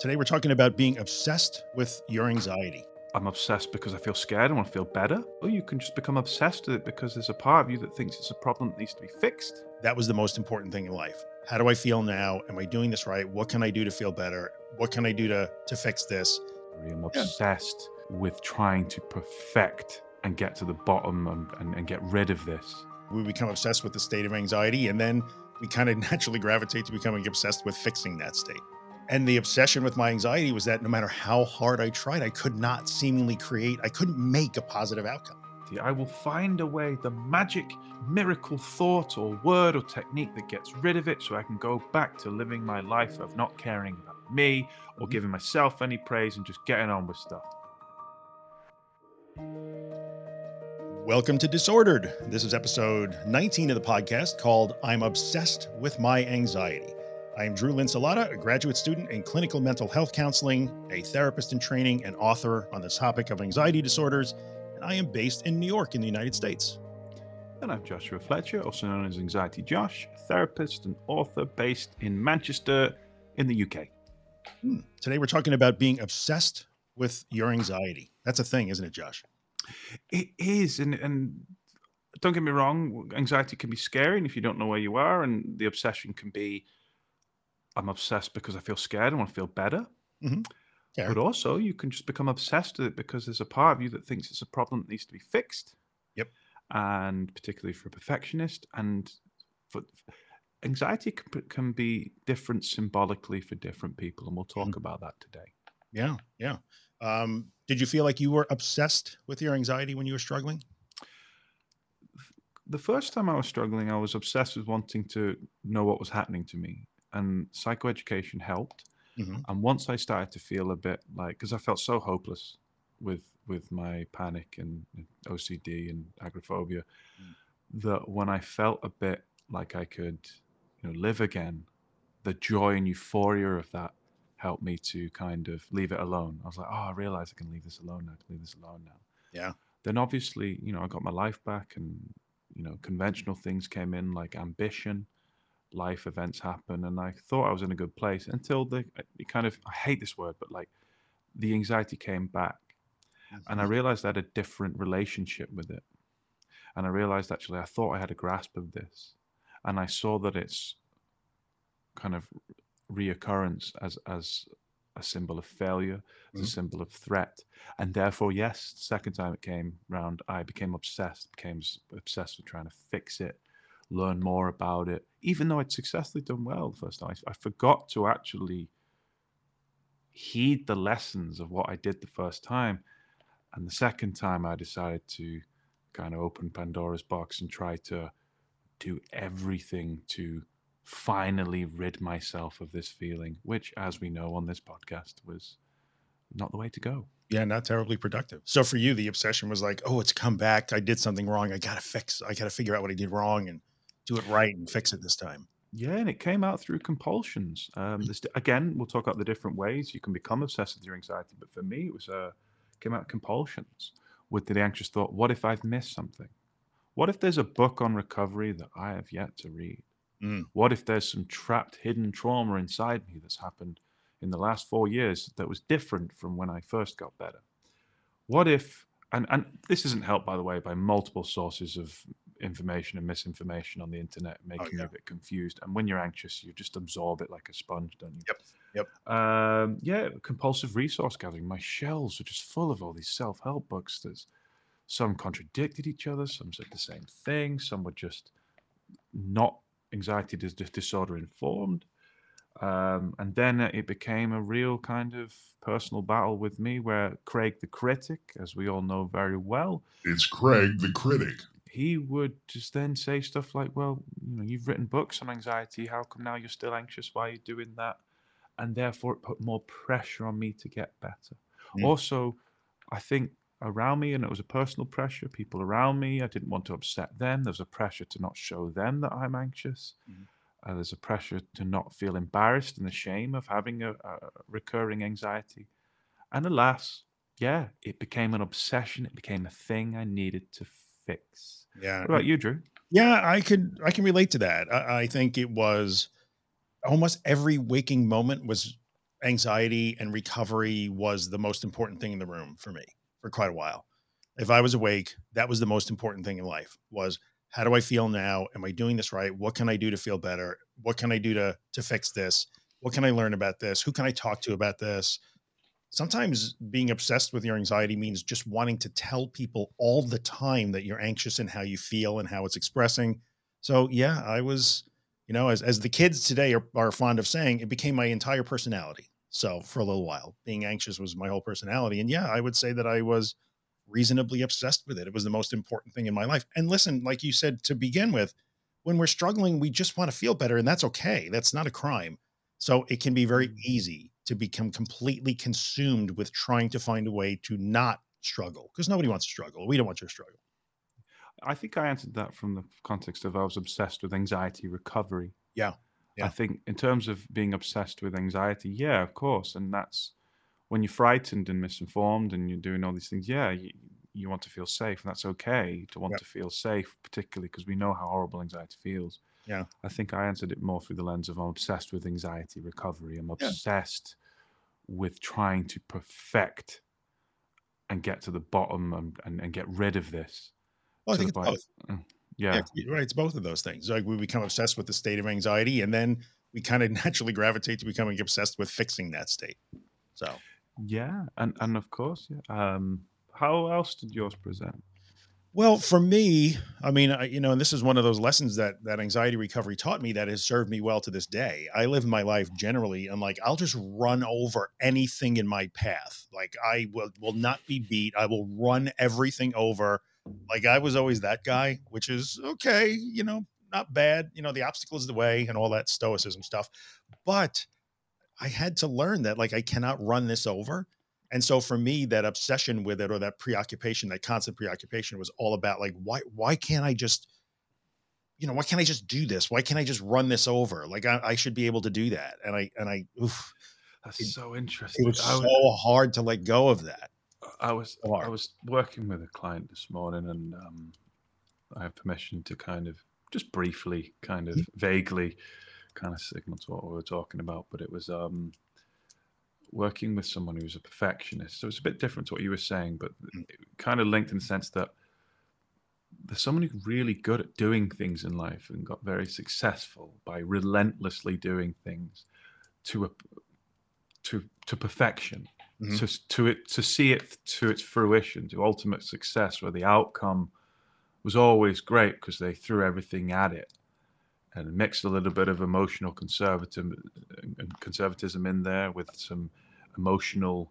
Today, we're talking about being obsessed with your anxiety. I'm obsessed because I feel scared. I want to feel better. Or you can just become obsessed with it because there's a part of you that thinks it's a problem that needs to be fixed. That was the most important thing in life. How do I feel now? Am I doing this right? What can I do to feel better? What can I do to, to fix this? I'm obsessed with trying to perfect and get to the bottom and, and, and get rid of this. We become obsessed with the state of anxiety, and then we kind of naturally gravitate to becoming obsessed with fixing that state. And the obsession with my anxiety was that no matter how hard I tried, I could not seemingly create, I couldn't make a positive outcome. I will find a way, the magic miracle thought or word or technique that gets rid of it so I can go back to living my life of not caring about me or Mhm. giving myself any praise and just getting on with stuff. Welcome to Disordered. This is episode 19 of the podcast called I'm Obsessed with My Anxiety. I am Drew Linsalata, a graduate student in clinical mental health counseling, a therapist in training, and author on the topic of anxiety disorders, and I am based in New York in the United States. And I'm Joshua Fletcher, also known as Anxiety Josh, a therapist and author based in Manchester in the UK. Hmm. Today we're talking about being obsessed with your anxiety. That's a thing, isn't it, Josh? It is, and and don't get me wrong, anxiety can be scary, and if you don't know where you are, and the obsession can be, I'm obsessed because I feel scared. I want to feel better. Yeah. But also, you can just become obsessed with it because there's a part of you that thinks it's a problem that needs to be fixed. Yep. And particularly for a perfectionist, and for anxiety can, can be different symbolically for different people, and we'll talk about that today. Yeah, yeah. Um, did you feel like you were obsessed with your anxiety when you were struggling? the first time I was struggling, I was obsessed with wanting to know what was happening to me, and psychoeducation helped. Mhm. And once I started to feel a bit like, because I felt so hopeless with with my panic and OCD and agoraphobia, Mm. that when I felt a bit like I could, you know, live again, the joy and euphoria of that helped me to kind of leave it alone. I was like, oh, I realize I can leave this alone now. I can leave this alone now Yeah. then obviously you know i got my life back and you know conventional things came in like ambition life events happen and i thought i was in a good place until the it kind of i hate this word but like the anxiety came back. And i Mhm. realized i had a different relationship with it. And i realized actually i thought i had a grasp of this. And i saw that it's kind of reoccurrence as as a symbol of failure as Mhm. a symbol of threat. And therefore yes second time it came round i became obsessed became obsessed with trying to fix it learn more about it even though i'd successfully done well the first time i, I forgot to actually heed the lessons of what i did the first time and the second time i decided to kind of open pandora's box and try to do everything to finally rid myself of this feeling which as we know on this podcast was not the way to go Yeah, not terribly productive. So for you, the obsession was like, oh, it's come back. I did something wrong. I gotta fix. I gotta figure out what I did wrong and do it right and fix it this time. Yeah, and it came out through compulsions. Um, there's, again, we'll talk about the different ways you can become obsessed with your anxiety. But for me, it was uh, came out compulsions with the anxious thought: What if I've missed something? What if there's a book on recovery that I have yet to read? Mm. What if there's some trapped, hidden trauma inside me that's happened in the last four years that was different from when I first got better? What if, and, and this isn't helped, by the way, by multiple sources of information and misinformation on the internet, making yeah. you a bit confused. And when you're anxious, you just absorb it like a sponge, don't you? Yep, yep. Um, yeah, compulsive resource gathering. My shelves are just full of all these self help books. There's some contradicted each other, some said the same thing, some were just not anxiety dis- dis- disorder informed. Um, and then it became a real kind of personal battle with me where Craig the critic, as we all know very well, It's Craig the critic. He would just then say stuff like, "Well, you know, you've written books on anxiety. How come now you're still anxious? Why are you doing that?" And therefore, it put more pressure on me to get better. Mm. Also, I think around me, and it was a personal pressure. People around me, I didn't want to upset them. There was a pressure to not show them that I'm anxious. Mhm. Uh, there's a pressure to not feel embarrassed and the shame of having a, a recurring anxiety. And alas, yeah, it became an obsession. It became a thing I needed to fix. Yeah. What about you, Drew? Yeah, I could I can relate to that. I, I think it was almost every waking moment was anxiety and recovery was the most important thing in the room for me for quite a while. If I was awake, that was the most important thing in life was how do I feel now? Am I doing this right? What can I do to feel better? What can I do to to fix this? What can I learn about this? Who can I talk to about this? Sometimes being obsessed with your anxiety means just wanting to tell people all the time that you're anxious and how you feel and how it's expressing. So yeah, I was, you know, as, as the kids today are, are fond of saying, it became my entire personality. So for a little while, being anxious was my whole personality. And yeah, I would say that I was reasonably obsessed with it. It was the most important thing in my life. And listen, like you said to begin with, when we're struggling, we just want to feel better, and that's okay. That's not a crime. So it can be very mm-hmm. easy to become completely consumed with trying to find a way to not struggle because nobody wants to struggle. We don't want you to struggle. I think I answered that from the context of I was obsessed with anxiety recovery. Yeah. Yeah. I think in terms of being obsessed with anxiety, yeah, of course. And that's when you're frightened and misinformed and you're doing all these things, yeah, you, you want to feel safe. And that's okay to want Yep. to feel safe, particularly because we know how horrible anxiety feels. Yeah. I think I answered it more through the lens of I'm obsessed with anxiety recovery. I'm Yeah. obsessed with trying to perfect and get to the bottom and, and, and get rid of this. Well, I think it's both. Mm, Yeah. Yeah, right. It's both of those things. Like we become obsessed with the state of anxiety, and then we kind of naturally gravitate to becoming obsessed with fixing that state. So Yeah, and and of course, yeah. Um, how else did yours present? Well, for me, I mean, I, you know, and this is one of those lessons that that anxiety recovery taught me that has served me well to this day. I live my life generally, and like I'll just run over anything in my path. Like I will will not be beat. I will run everything over. Like I was always that guy, which is okay, you know, not bad. You know, the obstacle is the way and all that stoicism stuff. But I had to learn that like I cannot run this over. And so for me, that obsession with it or that preoccupation, that constant preoccupation was all about like, why, why can't I just, you know, why can't I just do this? Why can't I just run this over? Like I, I should be able to do that. And I, and I, oof, That's It- so interesting. it was I, so was, hard to let go of that. I was so. I was working with a client this morning, and um, I have permission to kind of just briefly, kind of Mm-hmm. vaguely, kind of signal to what we were talking about. But it was um, working with someone who was a perfectionist. So it's a bit different to what you were saying, but Mm. kind of linked in the sense that there's someone who's really good at doing things in life and got very successful by relentlessly doing things to a to to perfection Mhm. to to it to see it to its fruition to ultimate success where the outcome was always great because they threw everything at it and mixed a little bit of emotional conservatism conservatism in there with some emotional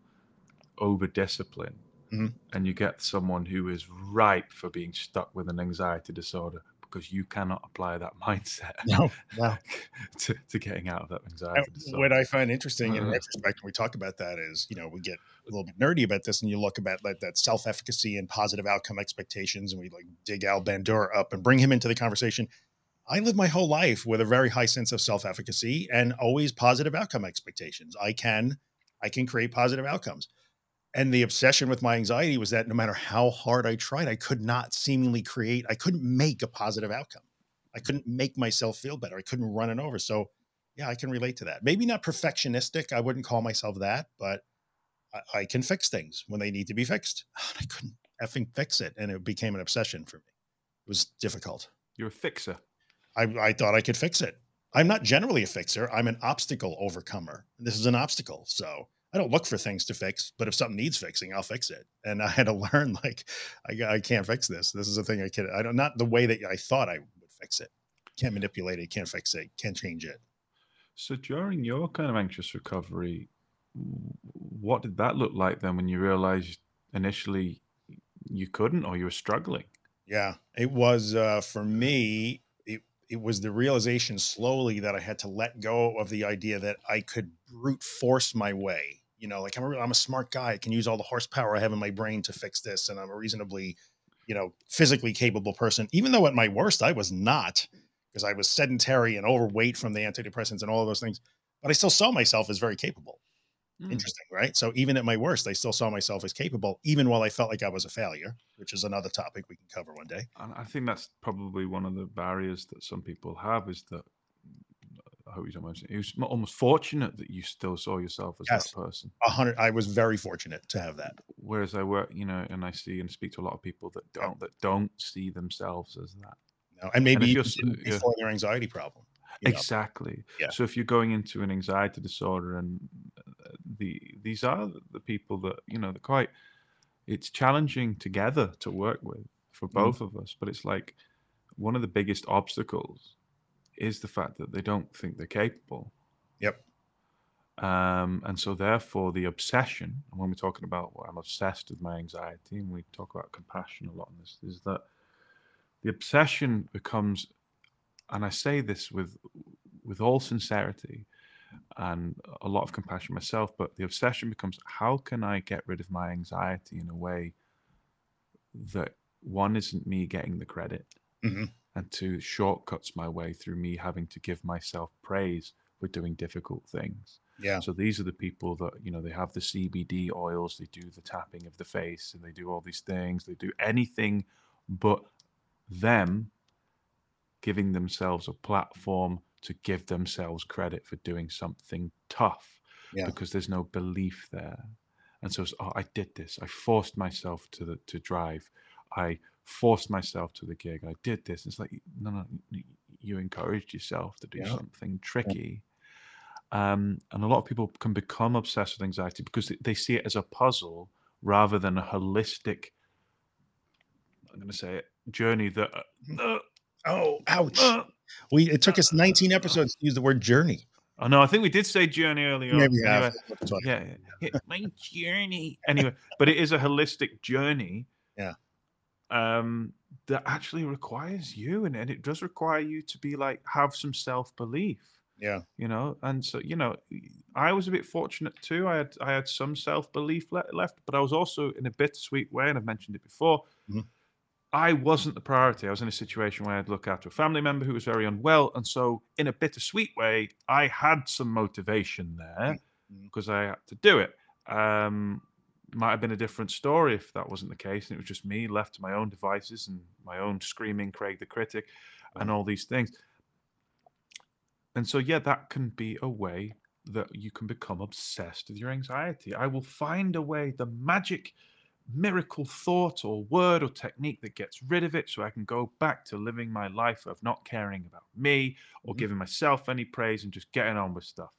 over discipline Mhm. and you get someone who is ripe for being stuck with an anxiety disorder because you cannot apply that mindset No, no. to, to getting out of that And anxiety disorder. What I find interesting in Uh. retrospect when we talk about that is, you know, we get a little bit nerdy about this, and you look about like that self-efficacy and positive outcome expectations, and we like dig Al Bandura up and bring him into the conversation. I lived my whole life with a very high sense of self-efficacy and always positive outcome expectations. I can, I can create positive outcomes. And the obsession with my anxiety was that no matter how hard I tried, I could not seemingly create, I couldn't make a positive outcome. I couldn't make myself feel better. I couldn't run it over. So yeah, I can relate to that. Maybe not perfectionistic. I wouldn't call myself that, but I, I can fix things when they need to be fixed. I couldn't effing fix it. And it became an obsession for me. It was difficult. You're a fixer. I, I thought I could fix it. I'm not generally a fixer. I'm an obstacle overcomer. This is an obstacle. So I don't look for things to fix, but if something needs fixing, I'll fix it. And I had to learn like, I, I can't fix this. This is a thing I can, I don't, not the way that I thought I would fix it. Can't manipulate it. Can't fix it. Can't change it. So during your kind of anxious recovery, what did that look like then when you realized initially you couldn't or you were struggling? Yeah, it was uh, for me. It was the realization slowly that I had to let go of the idea that I could brute force my way. You know, like I'm a, I'm a smart guy. I can use all the horsepower I have in my brain to fix this, and I'm a reasonably, you know, physically capable person. Even though at my worst I was not, because I was sedentary and overweight from the antidepressants and all of those things. But I still saw myself as very capable. Mm. Interesting, right? So even at my worst, I still saw myself as capable, even while I felt like I was a failure, which is another topic we can cover one day. And I think that's probably one of the barriers that some people have is that I hope you don't mention saying, It was almost fortunate that you still saw yourself as Yes. that person. A hundred. I was very fortunate to have that. Whereas I work, you know, and I see and speak to a lot of people that don't that don't see themselves as that. You know, and maybe if even you're s- yeah. before their anxiety problem. You know. Exactly. Yeah. So if you're going into an anxiety disorder, and uh, the these are the people that you know, they're quite. It's challenging together to work with for Mhm. both of us, but it's like one of the biggest obstacles is the fact that they don't think they're capable. Yep. Um, and so therefore the obsession, and when we're talking about well, I'm obsessed with my anxiety, and we talk about compassion a lot in this, is that the obsession becomes, and I say this with with all sincerity and a lot of compassion myself, but the obsession becomes how can I get rid of my anxiety in a way that one isn't me getting the credit, Mhm. and two shortcuts my way through me having to give myself praise for doing difficult things. Yeah. So these are the people that you know they have the CBD oils, they do the tapping of the face, and they do all these things. They do anything but them giving themselves a platform to give themselves credit for doing something tough Yeah. because there's no belief there. And so it's, oh, I did this. I forced myself to the to drive. I forced myself to the gig. I did this. It's like no, no, you encouraged yourself to do Yeah. something tricky. Um, and a lot of people can become obsessed with anxiety because they, they see it as a puzzle rather than a holistic. I'm going to say it journey that. Uh, Oh, ouch. uh, We it took us 19 episodes to use the word journey. oh no, I think we did say journey earlier. have. Anyway, What to talk yeah, yeah, yeah, my journey. Anyway, but it is a holistic journey. Yeah. Um, that actually requires you, and, and it does require you to be like have some self belief. Yeah. You know, and so you know, I was a bit fortunate too. I had I had some self belief le- left, but I was also in a bittersweet way, and I've mentioned it before. Mhm. I wasn't the priority. I was in a situation where I'd look after a family member who was very unwell, and so in a bittersweet way, I had some motivation there because I had to do it. Um, might have been a different story if that wasn't the case, and it was just me left to my own devices and my own screaming Craig the critic, and all these things. And so, yeah, that can be a way that you can become obsessed with your anxiety. I will find a way, the magic miracle thought or word or technique that gets rid of it so I can go back to living my life of not caring about me or Mhm. giving myself any praise and just getting on with stuff.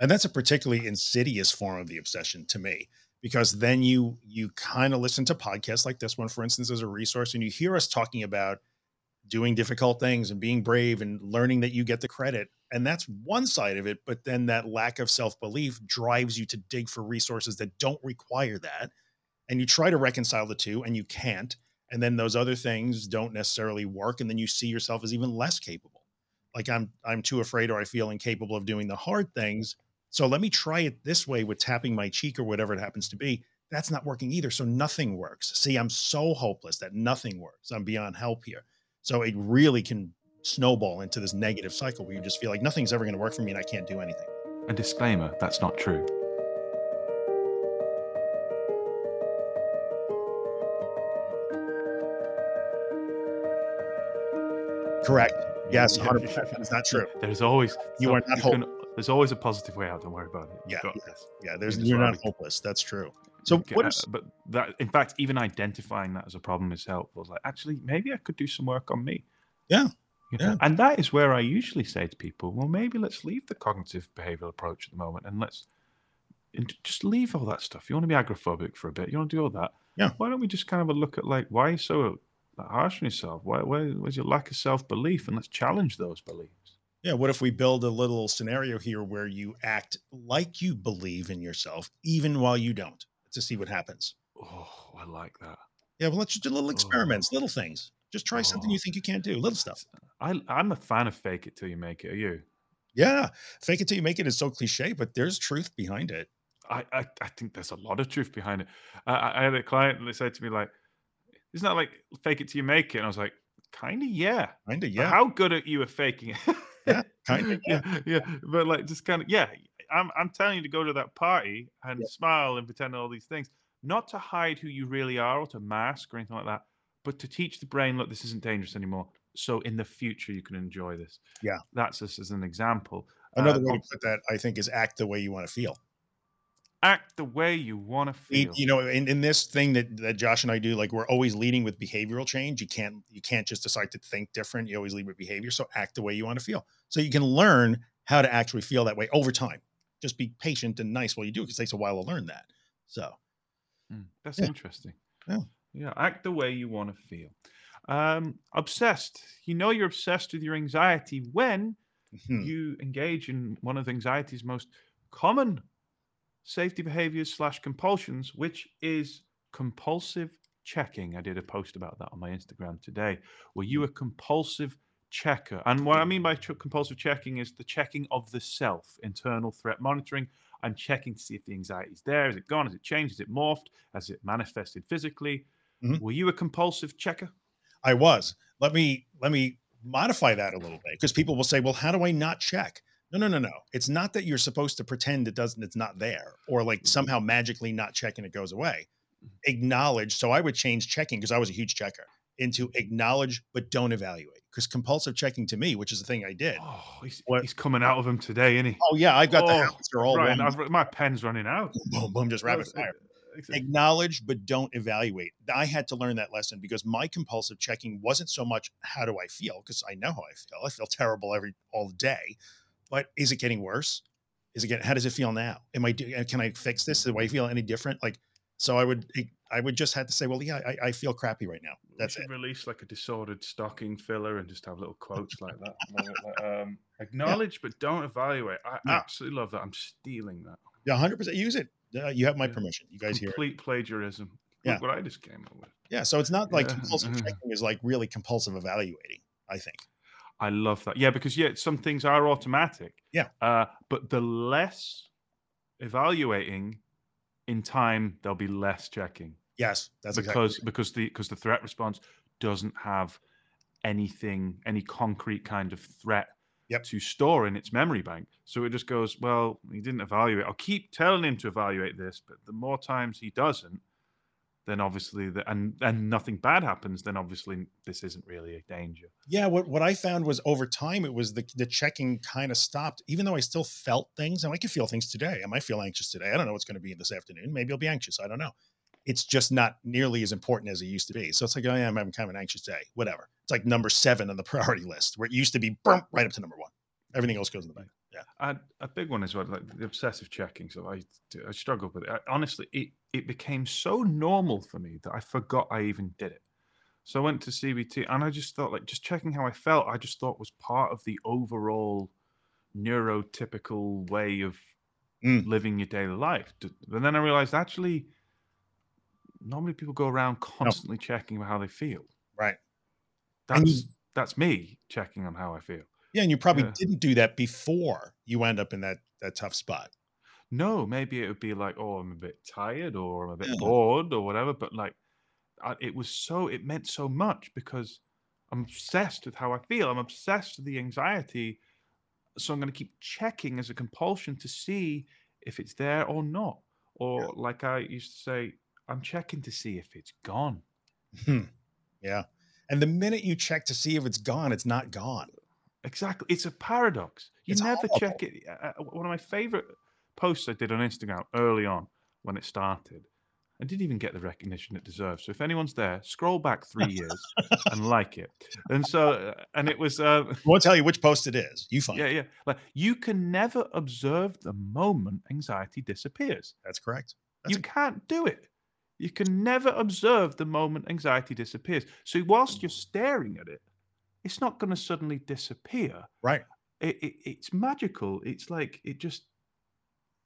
and that's a particularly insidious form of the obsession to me because then you you kind of listen to podcasts like this one for instance as a resource and you hear us talking about doing difficult things and being brave and learning that you get the credit and that's one side of it but then that lack of self-belief drives you to dig for resources that don't require that and you try to reconcile the two and you can't and then those other things don't necessarily work and then you see yourself as even less capable. Like i'm i'm too afraid or i feel incapable of doing the hard things so let me try it this way with tapping my cheek or whatever it happens to be. That's not working either so nothing works. See i'm so hopeless that nothing works. I'm beyond help here. So it really can snowball into this negative cycle where you just feel like nothing's ever going to work for me and i can't do anything. A disclaimer that's not true. Correct yes Yeah. 100% that's not true There's always You some- are not can- there's always a positive way out. Don't worry about it. You've Yeah, yeah. yeah there's you're not hopeless that's true so Okay, what uh, but that in fact even identifying that as a problem is helpful It's like actually maybe i could do some work on me Yeah, You know? yeah. and that is where i usually say to people well maybe let's leave the cognitive behavioral approach at the moment and let's and just leave all that stuff you want to be agoraphobic for a bit you want to do all that Yeah. why don't we just kind of a look at like why are you so harsh on yourself why, why where's your lack of self-belief and let's challenge those beliefs Yeah, what if we build a little scenario here where you act like you believe in yourself, even while you don't, to see what happens? oh i like that Yeah, well, let's just do little oh. experiments, Oh. little things. Just try something you Oh. think you can't do, little stuff. I, i'm a fan of fake it till you make it are you Yeah, fake it till you make it is so cliche, but there's truth behind it. I, I, I think there's a lot of truth behind it. I, I I had a client that said to me like, "Isn't that like fake it till you make it?" And I was like, "Kind of, yeah. Kinda, But yeah, How good at you at faking it?" Yeah, kinda, yeah, yeah. But like, just kind of, yeah. I'm, I'm telling you to go to that party and Yeah. smile and pretend all these things, not to hide who you really are or to mask or anything like that, but to teach the brain, look, this isn't dangerous anymore. So in the future, you can enjoy this. Yeah. That's just as an example. Another Uh, way to put that, I think, is act the way you want to feel. Act the way you want to feel. You know, in, in this thing that, that Josh and I do, like we're always leading with behavioral change. You can't you can't just decide to think different. You always lead with behavior. So act the way you want to feel. So you can learn how to actually feel that way over time. Just be patient and nice while you do it. 'cause It takes a while to learn that. So Mm, that's Yeah. interesting. Yeah. Yeah. Act the way you want to feel. Um, obsessed. You know you're obsessed with your anxiety when hmm, you engage in one of anxiety's most common safety behaviors slash compulsions, which is compulsive checking. I did a post about that on my Instagram today. Were you a compulsive checker? And what I mean by compulsive checking is the checking of the self, internal threat monitoring. I'm checking to see if the anxiety is there. Is it gone? Has it changed? Has it morphed? Has it manifested physically? Mhm. Were you a compulsive checker? I was. Let me let me modify that a little bit because people will say, "Well, how do I not check?" No, no, no, no. It's not that you're supposed to pretend it doesn't. It's not there, or like mm-hmm. somehow magically not checking it goes away. Mm-hmm. Acknowledge. So I would change checking because I was a huge checker into acknowledge but don't evaluate. Because compulsive checking to me, which is the thing I did. Oh, he's, he's coming out of him today, isn't he? Oh yeah, I've got the Oh, habits are all Right. I've, my pen's running out. boom, boom, just rapid fire. it's- acknowledge but don't evaluate i had to learn that lesson because my compulsive checking wasn't so much how do i feel because i know how i feel i feel terrible every all day but is it getting worse is it getting how does it feel now am i do- can i fix this do i feel any different like so i would i would just have to say well yeah i, I feel crappy right now that's it release like a disordered stocking filler and just have little quotes like that. Like, um, acknowledge but don't evaluate. I Yeah. absolutely love that. I'm stealing that. yeah 100% use it uh, you have my Yeah. permission you guys hear. Complete plagiarism. Yeah. Look what I just came up with. yeah so it's not like Yeah. compulsive Mhm. checking is like really compulsive evaluating i think I love that. Yeah, because yeah, some things are automatic. Yeah. Uh, but the less evaluating in time, there'll be less checking. yes that's exactly because because the because the threat response doesn't have anything any concrete kind of threat Yep. to store in its memory bank so it just goes well he didn't evaluate i'll keep telling him to evaluate this but the more times he doesn't then obviously the, and and nothing bad happens then obviously this isn't really a danger Yeah, what, what I found was over time, it was the, the checking kind of stopped, even though I still felt things. And I can feel things today. I might feel anxious today. I don't know what's going to be this afternoon. Maybe I'll be anxious. I don't know. It's just not nearly as important as it used to be. So it's like, oh, yeah, I'm having kind of an anxious day, whatever. It's like number seven on the priority list where it used to be boom, right up to number one. Everything else goes in the back. Yeah. a, a big one as well like the obsessive checking so i i struggle with it I, honestly it it became so normal for me that i forgot i even did it so i went to cbt and i just thought like just checking how i felt i just thought was part of the overall neurotypical way of Mm. living your daily life but then i realized actually normally people go around constantly checking how they feel Right. And you- that's that's me checking on how i feel Yeah. And you probably Yeah. didn't do that before you end up in that, that tough spot. No, maybe it would be like, oh, I'm a bit tired or I'm a bit Yeah. bored or whatever. But like, I, it was so, it meant so much because I'm obsessed with how I feel. I'm obsessed with the anxiety. So I'm going to keep checking as a compulsion to see if it's there or not. Or like I used to say, I'm checking to see if it's gone. Hmm. Yeah. And the minute you check to see if it's gone, it's not gone. Exactly. It's a paradox. You It's never horrible. check it. Uh, uh, one of my favorite posts I did on Instagram early on when it started. I didn't even get the recognition it deserves. So if anyone's there, scroll back three years and like it. And so, uh, and it was, uh, I won't tell you which post it is. You find yeah, it. yeah. Like you can never observe the moment anxiety disappears. That's correct. That's you can't do it. You can never observe the moment anxiety disappears. So whilst you're staring at it, it's not going to suddenly disappear. right. it, it it's magical. It's like it just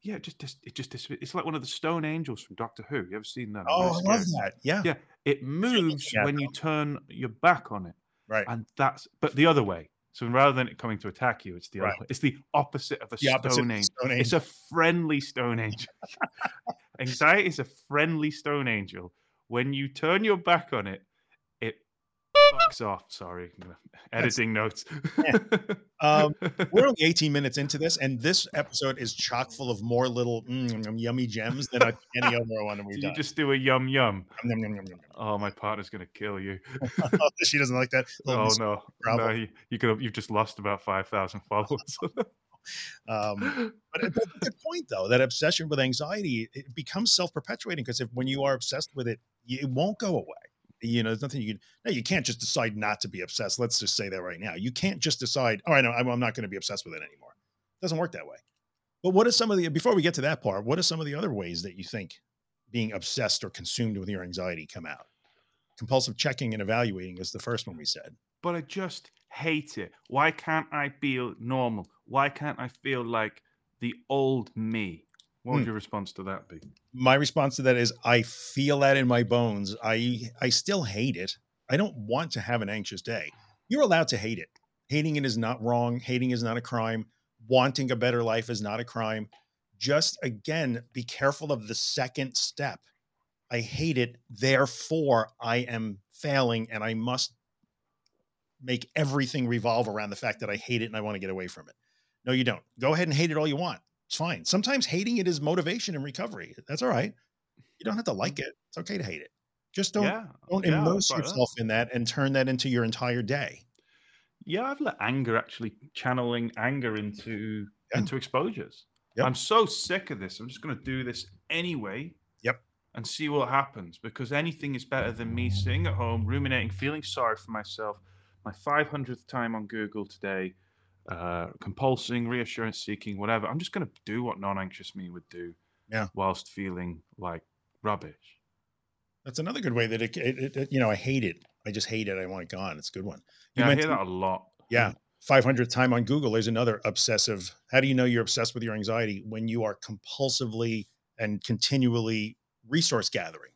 yeah, it just it just it's like one of the stone angels from Doctor Who. You ever seen that? Oh, I love that. Yeah. Yeah, it moves at when you turn your back on it, Right. and that's but the other way. So rather than it coming to attack you, it's the Right. way. It's the opposite of a The opposite stone angel. It's a friendly stone angel. Anxiety is a friendly stone angel. When you turn your back on it fucks off. Sorry, editing notes. Um, We're only 18 minutes into this, and this episode is chock full of more little mm, yummy gems than I- any other one we've Do you just do a yum yum? Yum, yum, yum. Oh, my partner's gonna kill you. she doesn't like that. Oh no, no, you, you could have, you've just lost about five thousand followers. Um, but it- that's a good point, though. That obsession with anxiety it becomes self-perpetuating because if when you are obsessed with it, it won't go away. You know, there's nothing you can. No, you can't just decide not to be obsessed. Let's just say that right now. You can't just decide. Oh, I know, I'm I'm not going to be obsessed with it anymore. It doesn't work that way. But what are some of the before we get to that part? What are some of the other ways that you think being obsessed or consumed with your anxiety come out? Compulsive checking and evaluating is the first one we said. but I just hate it. Why can't I feel normal? Why can't I feel like the old me? What would Hmm. your response to that be? my response to that is I feel that in my bones. I I still hate it. I don't want to have an anxious day. You're allowed to hate it. Hating it is not wrong. Hating is not a crime. Wanting a better life is not a crime. Just again, be careful of the second step. I hate it, therefore I am failing and I must make everything revolve around the fact that I hate it and I want to get away from it. No, you don't. Go ahead and hate it all you want. It's fine. Sometimes hating it is motivation and recovery. That's all right. You don't have to like mm-hmm. it. It's okay to hate it. Just don't yeah, don't yeah, immerse yourself in that and turn that into your entire day. Yeah, I've let anger actually channeling anger into Yeah. into exposures. Yep. I'm so sick of this. I'm just going to do this anyway. Yep. And see what happens because anything is better than me sitting at home ruminating, feeling sorry for myself. My 500th time on Google today, uh, compulsing, reassurance seeking, whatever. I'm just going to do what non-anxious me would do. Yeah. Whilst feeling like rubbish. That's another good way that it, it, it- you know, I hate it. I just hate it. I want it gone. It's a good one. You Yeah, I hear that a lot. Yeah. 500th time on Google is another obsessive. How do you know you're obsessed with your anxiety when you are compulsively and continually resource gathering?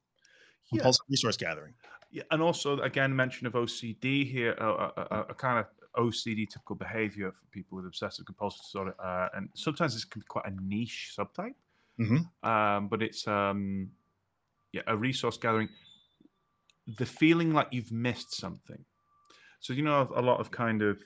Yeah. Compulsive resource gathering. Yeah, and also again mention of OCD here, a, a, a, a kind of OCD typical behavior for people with obsessive compulsive disorder, uh, and sometimes this can be quite a niche subtype. Mhm. Um, but it's um, yeah, a resource gathering. The feeling like you've missed something. So you know a lot of kind of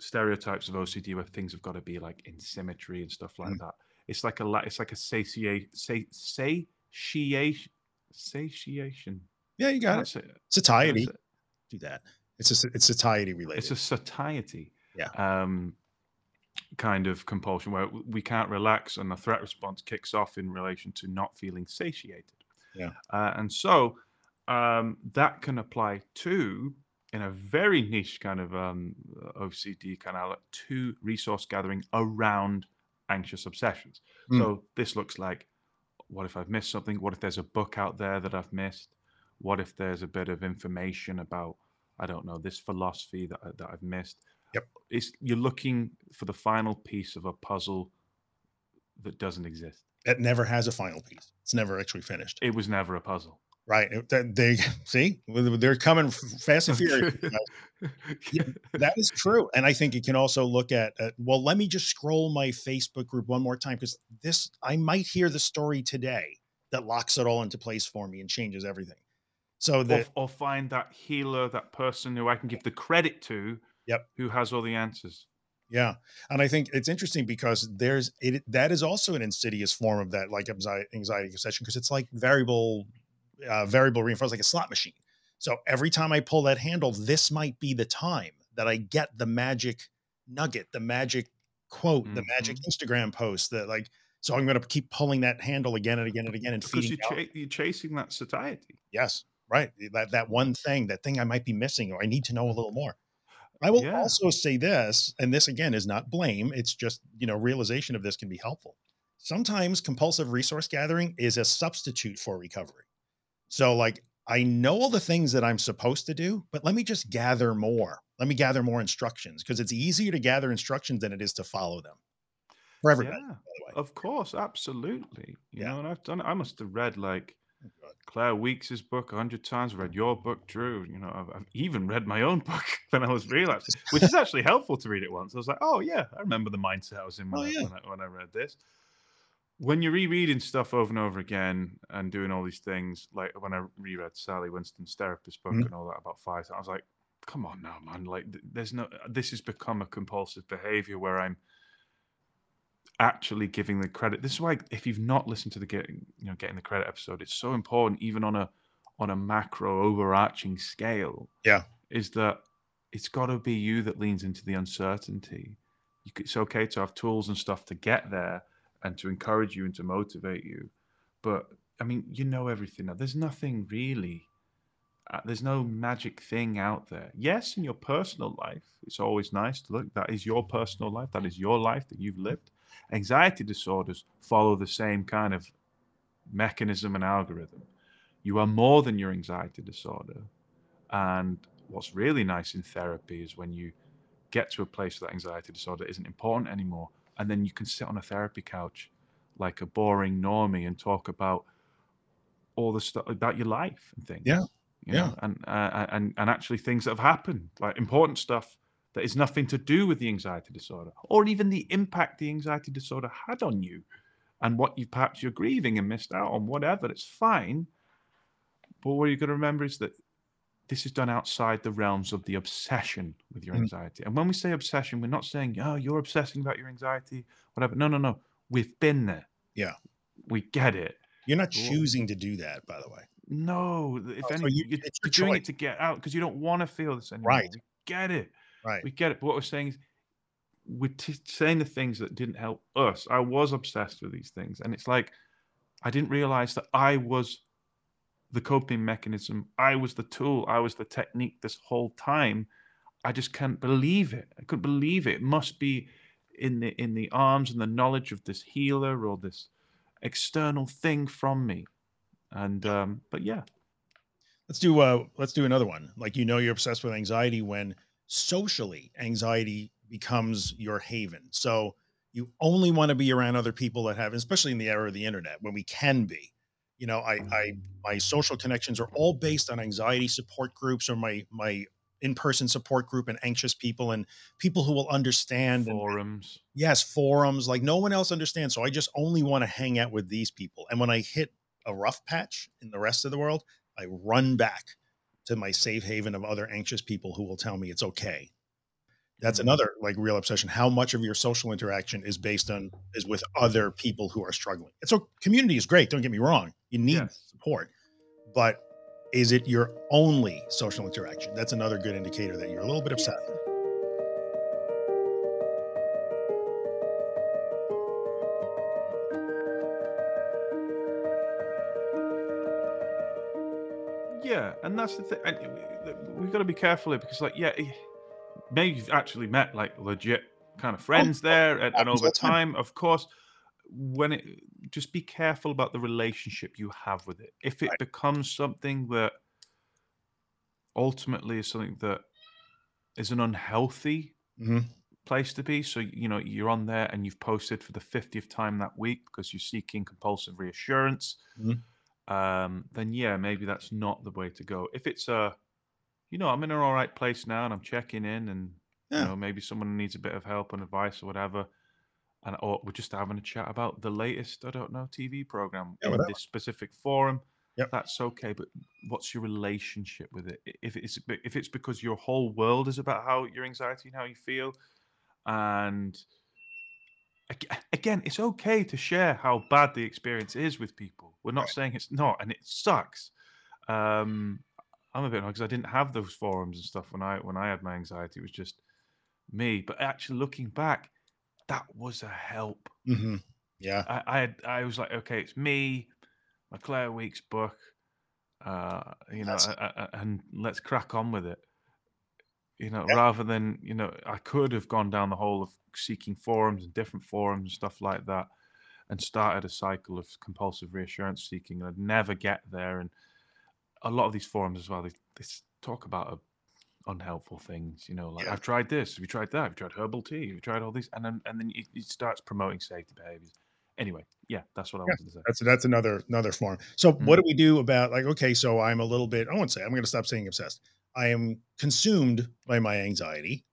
stereotypes of OCD where things have got to be like in symmetry and stuff like Mm. that. It's like a it's like a satiate, say, satiation, satiation. Yeah, you got it. It. Satiety. It. Do that. It's a, it's satiety related. It's a satiety. Yeah. Um, kind of compulsion where we can't relax and the threat response kicks off in relation to not feeling satiated. Yeah. Uh, and so um, that can apply to, in a very niche kind of um, OCD kind of to resource gathering around anxious obsessions. Mm. So this looks like what if I've missed something? What if there's a book out there that I've missed? What if there's a bit of information about I don't know this philosophy that I- that I've missed? Yep. It's you're looking for the final piece of a puzzle that doesn't exist. it never has a final piece. It's never actually finished. It was never a puzzle. Right. They see they're coming fast and furious. Yeah. that is true. And I think you can also look at, uh, well, let me just scroll my Facebook group one more time because this, I might hear the story today that locks it all into place for me and changes everything. So or, that, or find that healer, that person who I can give the credit to, Yep. who has all the answers. yeah. And I think it's interesting because there's, it, that is also an insidious form of that, like anxiety, obsession, because it's like variable, uh, variable reinforcement, like a slot machine. So every time I pull that handle, this might be the time that I get the magic nugget, the magic quote, the magic Instagram post that like, so I'm going to keep pulling that handle again and again and again and Because feeding. you're, out- you're chasing that satiety. Yes, right. Eh, that that one thing, that thing I might be missing, or I need to know a little more. I will Yeah. also say this, and this again is not blame. It's just you know realization of this can be helpful. Sometimes compulsive resource gathering is a substitute for recovery. So like I know all the things that I'm supposed to do, but let me just gather more. Let me gather more instructions because it's easier to gather instructions than it is to follow them. For everybody, Yeah, by the way. of course, absolutely. You Yeah. know, and I've done. I must have read like. Claire Weekes's book a hundred times. Read your book, Drew. You know, I've, I've even read my own book when I was relapsing, which is actually helpful to read it once. I was like, oh yeah, I remember the mindset I was in when, Oh, I, yeah. when, I, when I read this. When you're rereading stuff over and over again and doing all these things, like when I reread Sally Winston's therapist book Mhm. and all that about five, I was like, come on now, man. Like, there's no. This has become a compulsive behavior where I'm actually giving the credit. This is why if you've not listened to the getting you know getting the credit episode, it's so important even on a on a macro overarching scale. Yeah. Is that it's got to be you that leans into the uncertainty You, it's okay to have tools and stuff to get there and to encourage you and to motivate you. But I mean, you know everything now. There's nothing really. Uh, there's no magic thing out there. Yes, in your personal life, it's always nice to look. That is your personal life. That is your life that you've lived. Anxiety disorders follow the same kind of mechanism and algorithm. You are more than your anxiety disorder. And what's really nice in therapy is when you get to a place where that anxiety disorder isn't important anymore. And then you can sit on a therapy couch like a boring normie and talk about all the stuff about your life and things. Yeah, you yeah. and uh, and and actually things that have happened, like important stuff that is nothing to do with the anxiety disorder, or even the impact the anxiety disorder had on you, and what you perhaps you're grieving and missed out on. Whatever, it's fine. But what you got to remember is that this is done outside the realms of the obsession with your Mm. anxiety. And when we say obsession, we're not saying, oh, you're obsessing about your anxiety, whatever. No, no, no. We've been there. Yeah. We get it. You're not choosing to do that, by the way. No, if Oh, so anything, you- you, are doing choice. it to get out because you don't want to feel this anymore. Right. We get it. Right. We get it. But what we're saying is, we're t- saying the things that didn't help us. I was obsessed with these things, and it's like I didn't realize that I was the coping mechanism. I was the tool. I was the technique this whole time. I just can't believe it. I couldn't believe it. It must be in the in the arms and the knowledge of this healer or this external thing from me. And um, but yeah, Let's do uh let's do another one. Like you know you're obsessed with anxiety when socially anxiety becomes your haven. So you only want to be around other people that have especially in the era of the internet when we can be. You know, I I mm-hmm. my social connections are all based on anxiety support groups or my my in-person support group and anxious people and people who will understand and forums. yes forums like no one else understands so i just only want to hang out with these people and when i hit a rough patch in the rest of the world i run back to my safe haven of other anxious people who will tell me it's okay. That's Mhm. another like real obsession. How much of your social interaction is based on is with other people who are struggling? And so community is great don't get me wrong. You need Yes. support but is it your only social interaction? That's another good indicator that you're a little bit obsessed and that's the thing. And we- we've got to be careful here because, like, yeah, maybe you've actually met like legit kind of friends there, and, and over time. of course, when it just be careful about the relationship you have with it. If it Right. becomes something that ultimately is something that is an unhealthy Mhm. place to be. So, you know, you're on there and you've posted for the 50th time that week because you're seeking compulsive reassurance. Mhm. Um, then yeah, maybe that's not the way to go. If it's a, you know, I'm in an all right place now and I'm checking in and, Yeah. you know, maybe someone needs a bit of help and advice or whatever. And or we're just having a chat about the latest, I don't know, TV program Yeah, in whatever. this specific forum. Yep. That's okay, but what's your relationship with it? If it's if it's because your whole world is about how your anxiety and how you feel, and again, it's okay to share how bad the experience is with people. We're not Right. saying it's not, and it sucks. Um, I'm a bit because I didn't have those forums and stuff when I when I had my anxiety. It was just me. But actually, looking back, that was a help. Mhm. yeah I I, had, I was like, okay, it's me, my Claire Weekes book, uh, you know, a- a- and let's crack on with it. You know, Yeah. rather than you know, I could have gone down the hole of seeking forums and different forums and stuff like that, and started a cycle of compulsive reassurance seeking, and I'd never get there. And a lot of these forums as well, they, they talk about uh, unhelpful things. You know, like Yeah. I've tried this, have you tried that? Have you tried herbal tea? Have you tried all these? And then and then it, it starts promoting safety behaviors. Anyway, yeah, that's what I Yeah. wanted to say. That's that's another another form. So what Mm. do we do about like okay, so I'm a little bit I won't say I'm going to stop saying obsessed. I am consumed by my anxiety.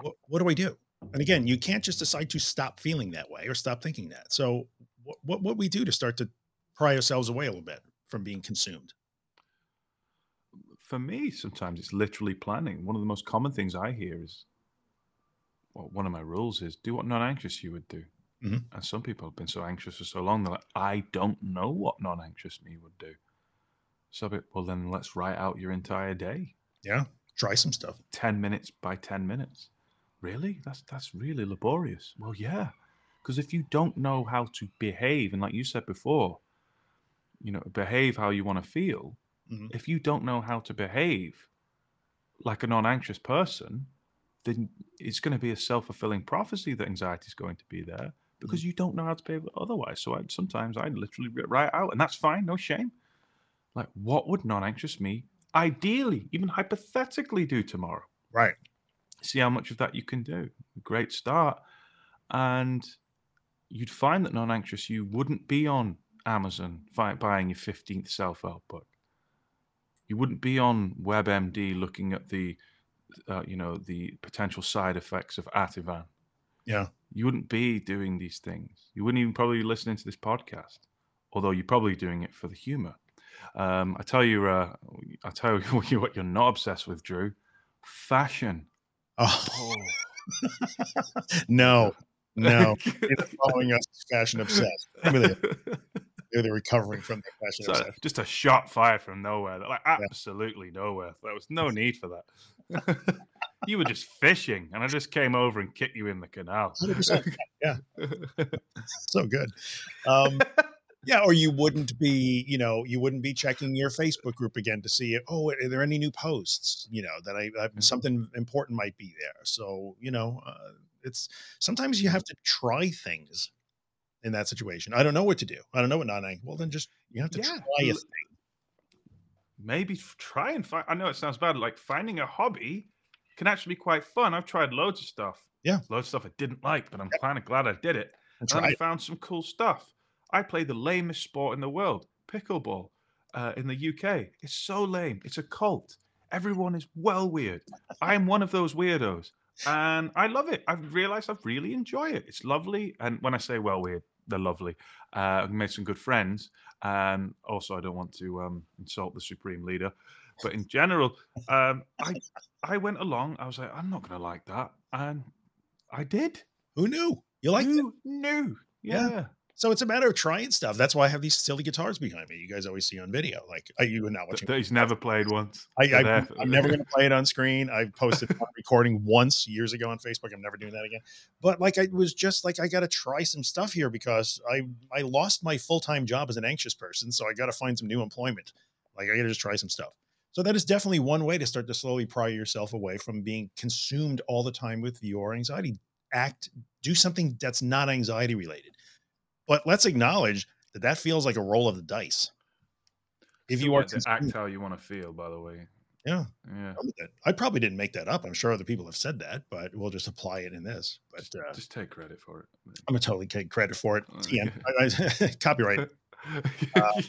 What, what do I do? And again, you can't just decide to stop feeling that way or stop thinking that. So what what what we do to start to pry ourselves away a little bit from being consumed? For me, sometimes it's literally planning. One of the most common things I hear is, well, one of my rules is do what non-anxious you would do. Mhm. And some people have been so anxious for so long, they're like, I don't know what non-anxious me would do. So, well, then let's write out your entire day, Yeah, try some stuff. 10 minutes by 10 minutes. really? That's that's really laborious. Well, yeah, because if you don't know how to behave, and like you said before, you know, behave how you want to feel. Mhm. If you don't know how to behave like a non-anxious person, then it's going to be a self-fulfilling prophecy that anxiety is going to be there because you don't know how to behave otherwise. So I, sometimes I literally write out, and that's fine, no shame. Like, what would non-anxious me ideally, even hypothetically, do tomorrow? Right. see how much of that you can do. Great start. And you'd find that non anxious, you wouldn't be on Amazon buying your 15th self help book. You wouldn't be on WebMD looking at the, uh, you know, the potential side effects of Ativan. Yeah. You wouldn't be doing these things. You wouldn't even probably be listening to this podcast, although you're probably doing it for the humor. Um, I tell you, uh, I tell you what you're not obsessed with, Drew. Fashion. Oh Oh. no, no. It's following us fashion obsessed. They're, recovering from the fashion So, obsessed. just a shot fired from nowhere. Like absolutely nowhere. There was no need for that. You were just fishing, and I just came over and kicked you in the canal. 100%. So good. Um, yeah, or you wouldn't be, you know, you wouldn't be checking your Facebook group again to see, oh, are there any new posts? You know, that I, I Mhm. something important might be there. So, you know, uh, it's sometimes you have to try things in that situation. I don't know what to do. I don't know what non Well, then just you have to Yeah, try a thing. Maybe try and find. I know it sounds bad. Like finding a hobby can actually be quite fun. I've tried loads of stuff. Yeah. loads of stuff I didn't like, but I'm kind of glad I did it. And and try I found some cool stuff. I play the lamest sport in the world, pickleball, uh, in the UK. It's so lame. It's a cult. Everyone is well weird. I'm one of those weirdos, and I love it. I've realized I really enjoy it. It's lovely, and when I say well weird, they're lovely. Uh, I've made some good friends, and also I don't want to um, insult the supreme leader, but in general, um, I I went along. I was like, I'm not going to like that, and I did. Who knew? You like it? Who knew? Yeah. yeah. So it's a matter of trying stuff. That's why I have these silly guitars behind me. You guys always see on video. Like I, you are not watching. he's never played once. I, I, I'm never going to play it on screen. I posted recording once years ago on Facebook. I'm never doing that again. But like, I was just like, I got to try some stuff here because I I lost my full time job as an anxious person, so I got to find some new employment. Like, I got to just try some stuff. So that is definitely one way to start to slowly pry yourself away from being consumed all the time with your anxiety. Act, do something that's not anxiety related. But let's acknowledge that that feels like a roll of the dice. If you are to act how you want to feel, by the way. Yeah. Yeah. I probably didn't make that up. I'm sure other people have said that, but we'll just apply it in this. But Just, uh, just take credit for it. I'm gonna totally take credit for it. Uh, TM, I- I- copyright.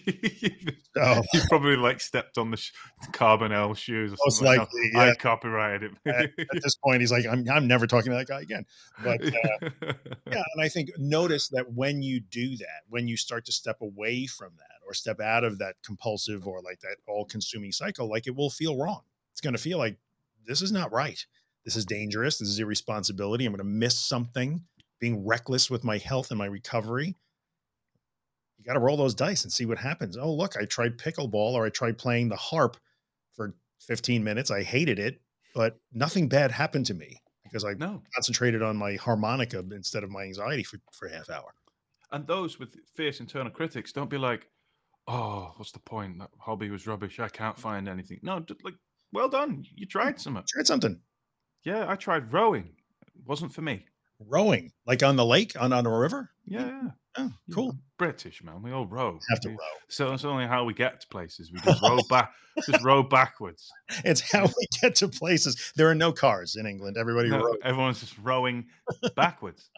you Oh. probably like stepped on the sh- Carbonell shoes or Most likely, I yeah. copyrighted At it. At this point, he's like, I'm, I'm never talking to that guy again. But uh, yeah, and I think notice that when you do that, when you start to step away from that or step out of that compulsive or like that all consuming cycle, like it will feel wrong. It's going to feel like this is not right. This is dangerous. This is irresponsibility. I'm going to miss something, being reckless with my health and my recovery. You got to roll those dice and see what happens. Oh, look, I tried pickleball or I tried playing the harp for 15 minutes. I hated it, but nothing bad happened to me because I no. concentrated on my harmonica instead of my anxiety for, for a half hour. And those with fierce internal critics don't be like, oh, what's the point? That hobby was rubbish. I can't find anything. No, like, well done. You hmm, tried something. Tried something. Yeah, I tried rowing. It wasn't for me. Rowing, like on the lake, on, on a river. Yeah, yeah. Oh, cool. British, man. We all row. Have to We- row. So that's only how we get to places. We just row back, just row backwards. It's how we get to places. There are no cars in England. Everybody No, rows. everyone's just rowing backwards.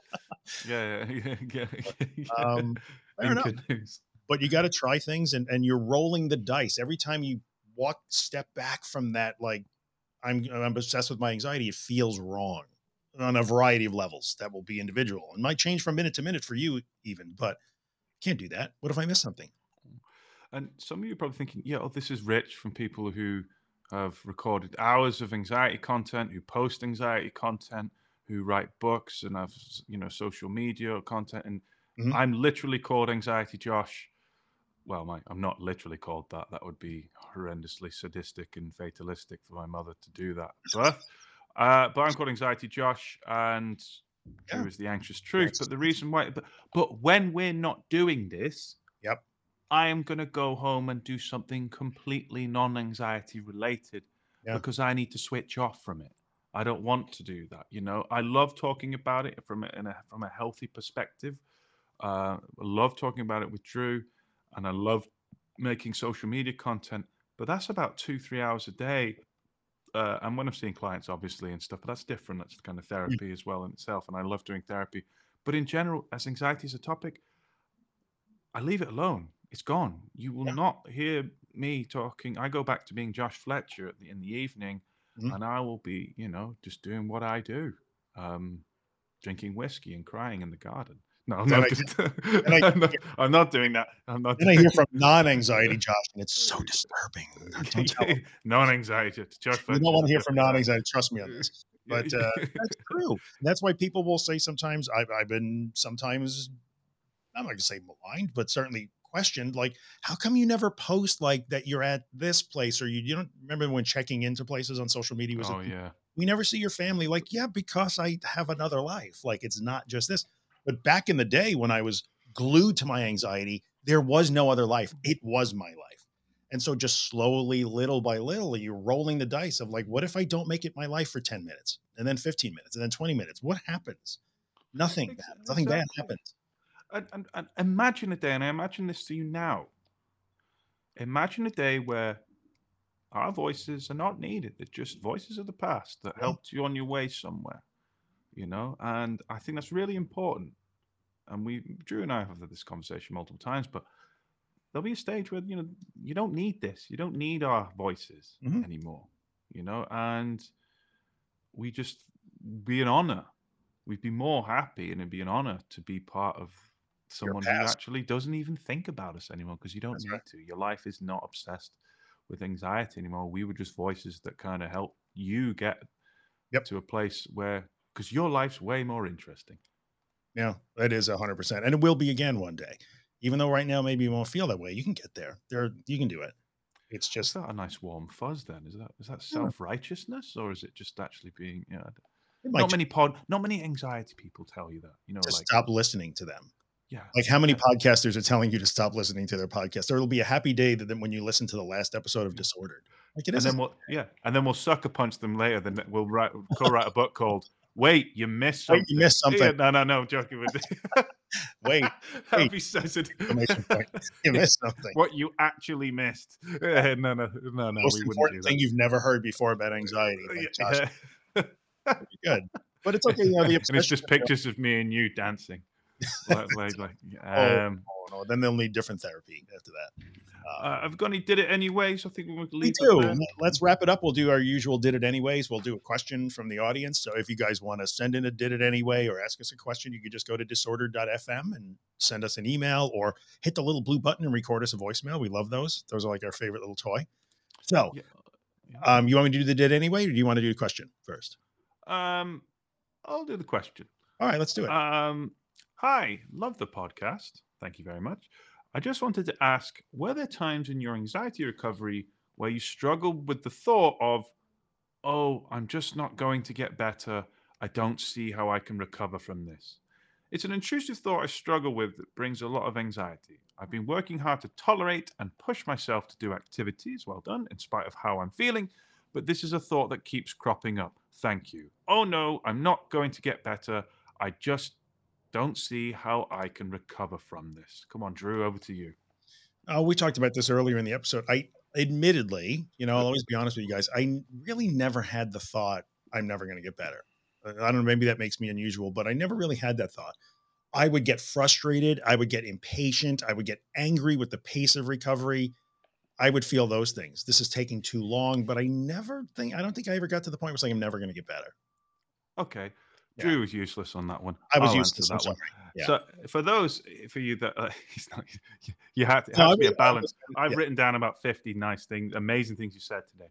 Yeah, yeah, yeah. yeah, yeah. Um, fair enough. canoes. But you got to try things, and and you're rolling the dice every time you walk, step back from that. Like I'm, I'm obsessed with my anxiety. It feels wrong on a variety of levels. That will be individual and might change from minute to minute for you, even. But can't do that. What if I miss something? And some of you are probably thinking, yeah, oh, this is rich from people who have recorded hours of anxiety content, who post anxiety content, who write books and have, you know, social media content. And Mhm. I'm literally called Anxiety Josh. Well, my, I'm not literally called that. That would be horrendously sadistic and fatalistic for my mother to do that. But Uh, but I'm called Anxiety Josh, and Drew Yeah. is the anxious truth. Yes. But the reason why, but, but when we're not doing this, Yep. I am going to go home and do something completely non-anxiety related Yeah. because I need to switch off from it. I don't want to do that. You know, I love talking about it from a from a healthy perspective. Uh, I love talking about it with Drew, and I love making social media content. But that's about two, three hours a day. Uh, and when I'm seeing clients, obviously, and stuff, but that's different. That's the kind of therapy as well in itself. And I love doing therapy. But in general, as anxiety is a topic, I leave it alone. It's gone. You will Yeah. not hear me talking. I go back to being Josh Fletcher at the, in the evening, Mhm. and I will be, you know, just doing what I do, um, drinking whiskey and crying in the garden. No, I'm not, just- I- I'm not, I'm not doing that. I'm not. Then I hear from non-anxiety Josh, and it's so disturbing. Don't tell him. non-anxiety. Josh We don't want to hear from non-anxiety. Trust me on this. But uh, that's true. That's why people will say sometimes. I've, I've been sometimes. I'm not going to say maligned, but certainly questioned. Like, how come you never post like that? You're at this place, or you, you don't remember when checking into places on social media was. oh yeah. we never see your family like yeah because i have another life like it's not just this but back in the day when i was glued to my anxiety there was no other life. It was my life. And so just slowly little by little you're rolling the dice of like what if i don't make it my life for 10 minutes and then 15 minutes and then 20 minutes? What happens? Nothing Ex- bad. Nothing bad happens. And, and, and imagine a day, and I imagine this to you now. Imagine a day where our voices are not needed. They're just voices of the past that mm. helped you on your way somewhere, you know? And I think that's really important. And we, Drew and I have had this conversation multiple times, but there'll be a stage where, you know, you don't need this. You don't need our voices Mhm. anymore, you know? And we just be an honor. We'd be more happy and it'd be an honor to be part of someone who actually doesn't even think about us anymore because you don't That's need right. to. Your life is not obsessed with anxiety anymore. We were just voices that kind of help you get Yep. to a place where, because your life's way more interesting. yeah that is 100% and it will be again one day even though right now maybe you won't feel that way you can get there there you can do it it's Is just that a nice warm fuzz then? Is that is that self righteousness or is it just actually being, you know, not many pod, not many anxiety people tell you that, you know, just like, stop listening to them yeah, Like how many podcasters are telling you to stop listening to their podcast? There will be a happy day that then when you listen to the last episode of Disordered. Like it and is. then we'll yeah, and then we'll sucker punch them later. Then we'll write co-write a book called "Wait, you missed Wait, something." you missed Yeah, something. no, no, no, joking with Wait, That'd wait. be. Exclamation point. You missed something. what you actually missed. Eh, no, no, no, no. Most we wouldn't do important that. thing you've never heard before about anxiety. Like, Josh, yeah. good. But it's okay. You know, the and it's just pictures of me and you dancing. Like, like, like, Oh. um, Oh, no, then they'll need different therapy after that. Uh, uh, I've got any did it anyways. I think we leave do. it there. Let's wrap it up. We'll do our usual did it anyways. We'll do a question from the audience. So if you guys want to send in a did it anyway or ask us a question, you could just go to disorder.fm and send us an email or hit the little blue button and record us a voicemail. We love those. Those are like our favorite little toy. So. Yeah. um, you want me to do the did anyway, or do you want to do the question first? Um, I'll do the question. All right, let's do it. Um, hi, love the podcast. Thank you very much. I just wanted to ask Were there times in your anxiety recovery where you struggled with the thought of, oh, I'm just not going to get better. I don't see how I can recover from this? It's an intrusive thought I struggle with that brings a lot of anxiety. I've been working hard to tolerate and push myself to do activities, well done, in spite of how I'm feeling, but this is a thought that keeps cropping up. Thank you. Oh no, I'm not going to get better. I just don't see how I can recover from this. Come on, Drew, over to you. Uh, we talked about this earlier in the episode. I admittedly, you know, I'll always be honest with you guys. I really never had the thought I'm never going to get better. Uh, I don't know. Maybe that makes me unusual, but I never really had that thought. I would get frustrated. I would get impatient. I would get angry with the pace of recovery. I would feel those things. This is taking too long, but I never think, I don't think I ever got to the point where saying I'm never going to get better. Okay. Yeah. Drew was useless on that one. I was I'll used to that one. Yeah. So, for those, for you that uh, not, you have to, it No, has I to be a mean, I balance. was- I've yeah. written down about 50 nice things, amazing things you said today.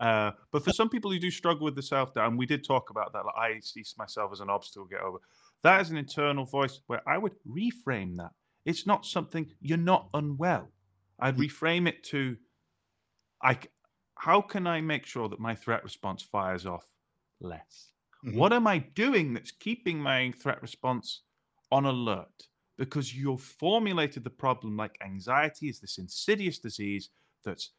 Uh, but for some people who do struggle with the self doubt, and we did talk about that, like I see myself as an obstacle to get over. That is an internal voice where I would reframe that. It's not something you're not unwell. I'd Mm. reframe it to, I, how can I make sure that my threat response fires off less. Mhm. What am I doing that's keeping my threat response on alert? Because you've formulated the problem like anxiety is this insidious disease that's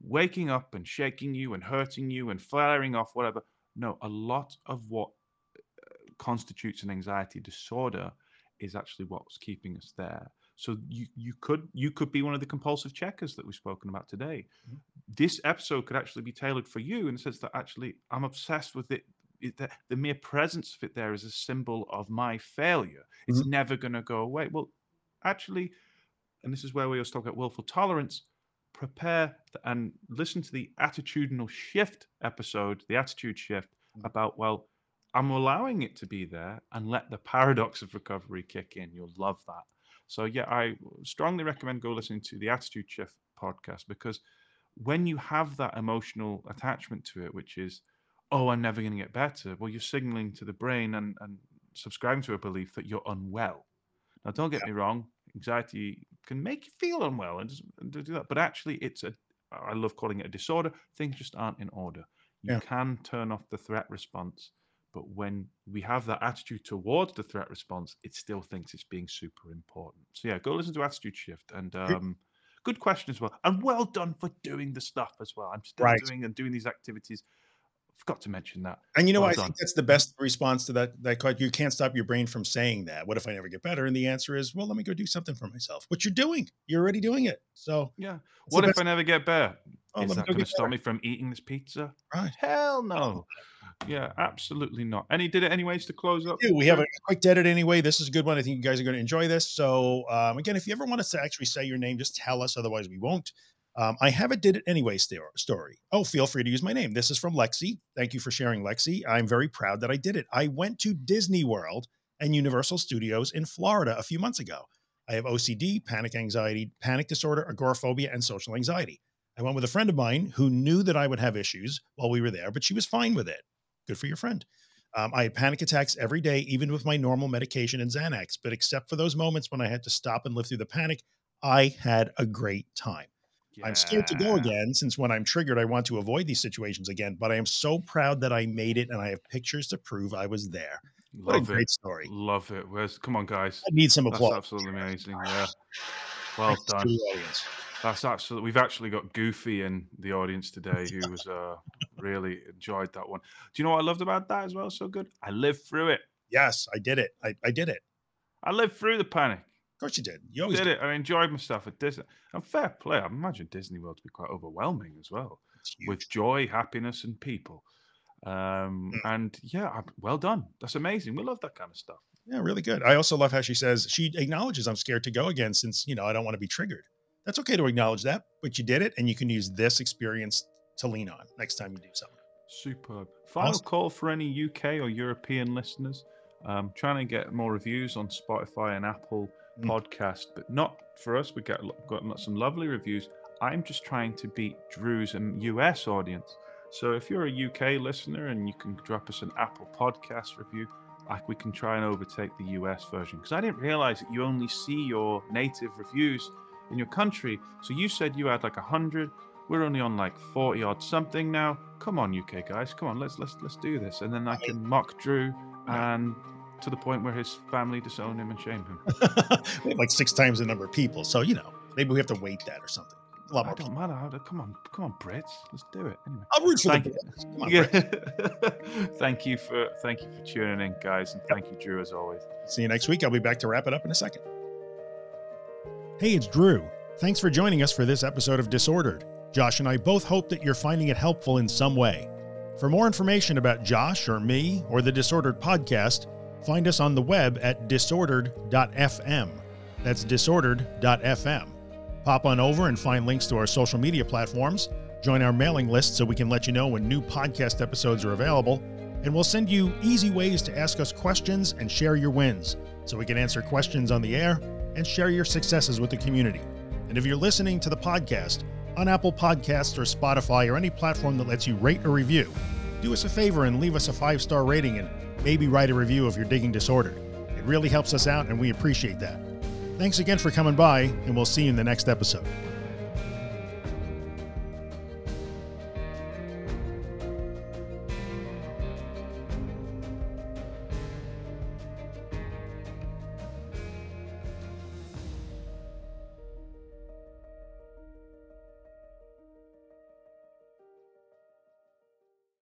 waking up and shaking you and hurting you and flaring off, whatever. No, a lot of what uh, constitutes an anxiety disorder is actually what's keeping us there. So you you could you could be one of the compulsive checkers that we've spoken about today. Mhm. This episode could actually be tailored for you in the sense that actually I'm obsessed with it. The, the mere presence of it there is a symbol of my failure. It's never going to go away. Well, actually, and this is where we always talk about willful tolerance. Prepare and listen to the attitudinal shift episode, the attitude shift Mhm. about well, I'm allowing it to be there and let the paradox of recovery kick in. You'll love that. So yeah, I strongly recommend go listening to the Attitude Shift podcast because when you have that emotional attachment to it, which is, oh, I'm never going to get better, well, you're signaling to the brain and, and subscribing to a belief that you're unwell. Now, don't get me wrong, anxiety can make you feel unwell and, just, and do that, but actually, it's a I love calling it a disorder. Things just aren't in order. You Yeah. can turn off the threat response, but when we have that attitude towards the threat response, it still thinks it's being super important. So yeah, go listen to Attitude Shift and um, good question as well, and well done for doing the stuff as well. I'm still Right. doing and doing these activities. Forgot to mention that. And you know, Well I done. think that's the best response to that. That you can't stop your brain from saying that. What if I never get better? And the answer is, well, let me go do something for myself. What you're doing, you're already doing it. So, Yeah. What if best- I never get better? oh, Is that going to stop me from eating this pizza? Right. Hell no. Yeah, absolutely not. And he did it anyways to close up. We have a quick did it anyway. This is a good one. I think you guys are going to enjoy this. So, um, again, if you ever want us to actually say your name, just tell us. Otherwise, we won't. Um, I have a did it anyway sto- story. Oh, feel free to use my name. This is from Lexi. Thank you for sharing, Lexi. I'm very proud that I did it. I went to Disney World and Universal Studios in Florida a few months ago. I have OCD, panic anxiety, panic disorder, agoraphobia, and social anxiety. I went with a friend of mine who knew that I would have issues while we were there, but she was fine with it. Good for your friend. Um, I had panic attacks every day, even with my normal medication and Xanax. But except for those moments when I had to stop and live through the panic, I had a great time. I'm scared to go again since when I'm triggered, I want to avoid these situations again. But I am so proud that I made it and I have pictures to prove I was there. What Love a great it. story. Love it. Where's come on, guys? I need some That's applause. absolutely amazing. Yeah. Well Thanks done. That's absolutely. We've actually got Goofy in the audience today, who was uh, really enjoyed that one. Do you know what I loved about that as well? So good. I lived through it. Yes, I did it. I, I did it. I lived through the panic. Of course you did. You always Did did. it. I enjoyed myself at Disney. And fair play. I imagine Disney World to be quite overwhelming as well, with joy, happiness, and people. Um, Mm. and yeah, well done. That's amazing. We love that kind of stuff. Yeah, really good. I also love how she says she acknowledges I'm scared to go again since, you know, I don't want to be triggered. That's okay to acknowledge that, but you did it and you can use this experience to lean on next time you do something. Superb. Final Awesome. call for any UK or European listeners. Um, trying to get more reviews on Spotify and Apple. Mm. Podcast, but not for us. We get got some lovely reviews. I'm just trying to beat Drew's US audience. So if you're a UK listener and you can drop us an Apple Podcast review, I, we can try and overtake the US version. Because I didn't realize that you only see your native reviews in your country. So you said you had like a hundred. We're only on like 40 odd something now. Come on, UK guys, come on, let's let's let's do this. And then I can mock Drew and to the point where his family disown him and shame him. we have like six times the number of people. So, you know, maybe we have to wait that or something. A lot I more don't people. matter. Come on, come on, Brits, let's do it. Anyway. I'll root for Thank the you. Brits. Come on, Yeah. Brits. thank you for thank you for tuning in, guys, and thank you, Drew, as always. See you next week. I'll be back to wrap it up in a second. Hey, it's Drew. Thanks for joining us for this episode of Disordered. Josh and I both hope that you're finding it helpful in some way. For more information about Josh or me or the Disordered podcast, find us on the web at disordered.fm. That's disordered.fm. Pop on over and find links to our social media platforms. Join our mailing list so we can let you know when new podcast episodes are available. And we'll send you easy ways to ask us questions and share your wins so we can answer questions on the air and share your successes with the community. And if you're listening to the podcast on Apple Podcasts or Spotify or any platform that lets you rate or review, do us a favor and leave us a five star rating and maybe write a review if you're digging disordered. It really helps us out and we appreciate that. Thanks again for coming by, and we'll see you in the next episode.